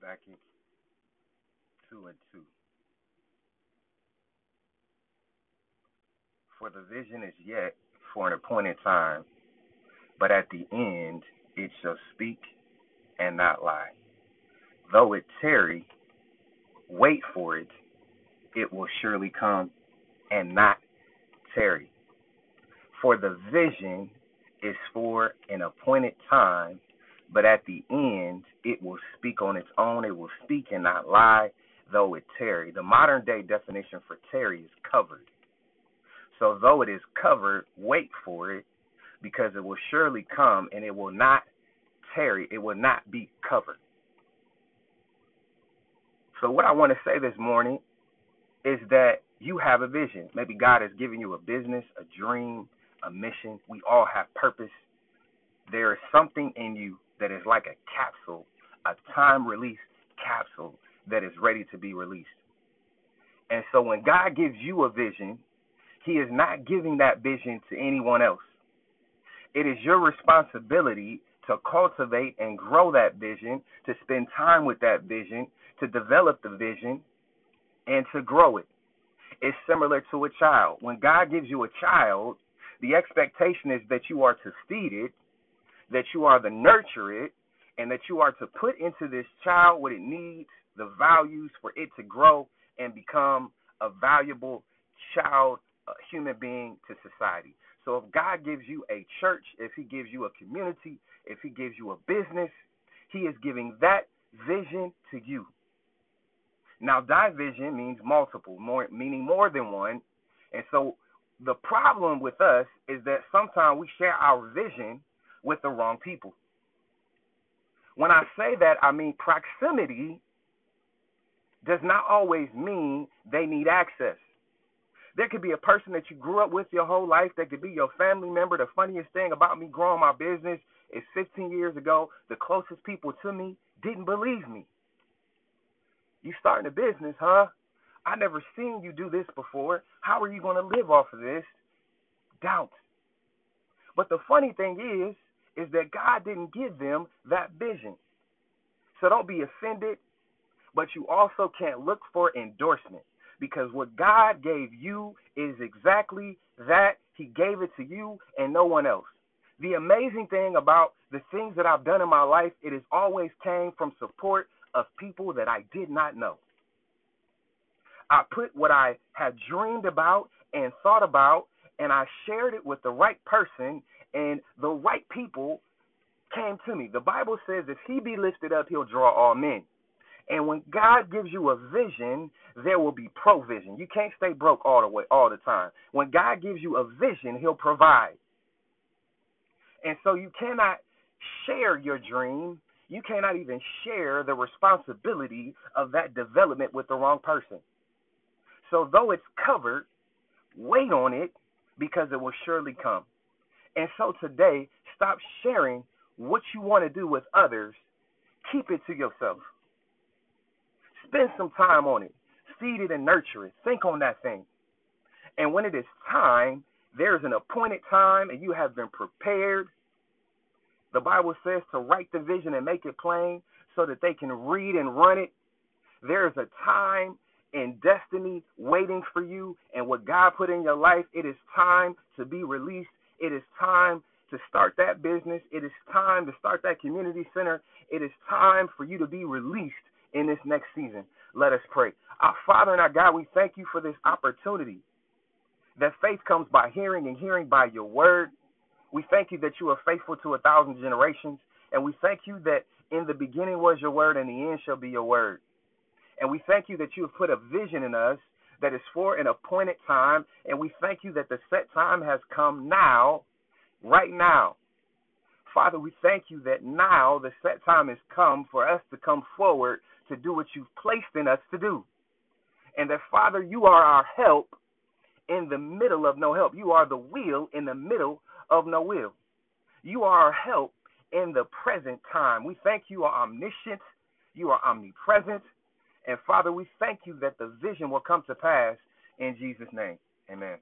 Habakkuk 2 and 2. For the vision is yet for an appointed time, but at the end it shall speak and not lie. Though it tarry, wait for it, it will surely come and not tarry. For the vision is for an appointed time, but at the end it will speak on its own. It will speak and not lie, though it tarry. The modern day definition for tarry is covered. So though it is covered, wait for it, because it will surely come and it will not tarry. It will not be covered. So what I want to say this morning is that you have a vision. Maybe God has given you a business, a dream, a mission. We all have purpose. There is something in you that is like a capsule, a time release capsule that is ready to be released. And so when God gives you a vision, He is not giving that vision to anyone else. It is your responsibility to cultivate and grow that vision, to spend time with that vision, to develop the vision, and to grow it. It's similar to a child. When God gives you a child, the expectation is that you are to feed it, that you are to nurture it, and that you are to put into this child what it needs, the values for it to grow and become a valuable child, a human being to society. So if God gives you a church, if He gives you a community, if He gives you a business, He is giving that vision to you. Now, division means multiple, more meaning more than one. And so the problem with us is that sometimes we share our vision with the wrong people. When I say that, I mean proximity does not always mean they need access. There could be a person that you grew up with your whole life. That could be your family member. The funniest thing about me growing my business is 15 years ago, the closest people to me didn't believe me. You starting a business, huh? I never seen you do this before. How are you going to live off of this? Doubt. But the funny thing is, is that God didn't give them that vision. So don't be offended, but you also can't look for endorsement because what God gave you is exactly that. He gave it to you and no one else. The amazing thing about the things that I've done in my life, it has always came from support of people that I did not know. I put what I had dreamed about and thought about, and I shared it with the right person, and the right people came to me. The Bible says, if he be lifted up, he'll draw all men. And when God gives you a vision, there will be provision. You can't stay broke all the way all the time. When God gives you a vision, he'll provide. And so you cannot share your dream you cannot even share the responsibility of that development with the wrong person. So, though it's covered, wait on it because it will surely come. And so, today, stop sharing what you want to do with others, keep it to yourself. Spend some time on it, feed it and nurture it. Think on that thing. And when it is time, there's an appointed time, and you have been prepared the Bible says to write the vision and make it plain so that they can read and run it. There is a time and destiny waiting for you, and what God put in your life, it is time to be released. It is time to start that business. It is time to start that community center. It is time for you to be released in this next season. Let us pray. Our Father and our God, we thank you for this opportunity. That faith comes by hearing and hearing by your word. We thank you that you are faithful to a thousand generations. And we thank you that in the beginning was your word and the end shall be your word. And we thank you that you have put a vision in us that is for an appointed time. And we thank you that the set time has come now, right now. Father, we thank you that now the set time has come for us to come forward to do what you've placed in us to do. And that, Father, you are our help in the middle of no help. You are the wheel in the middle of no will. You are our help in the present time. We thank you are omniscient, you are omnipresent, and Father, we thank you that the vision will come to pass in Jesus' name. Amen.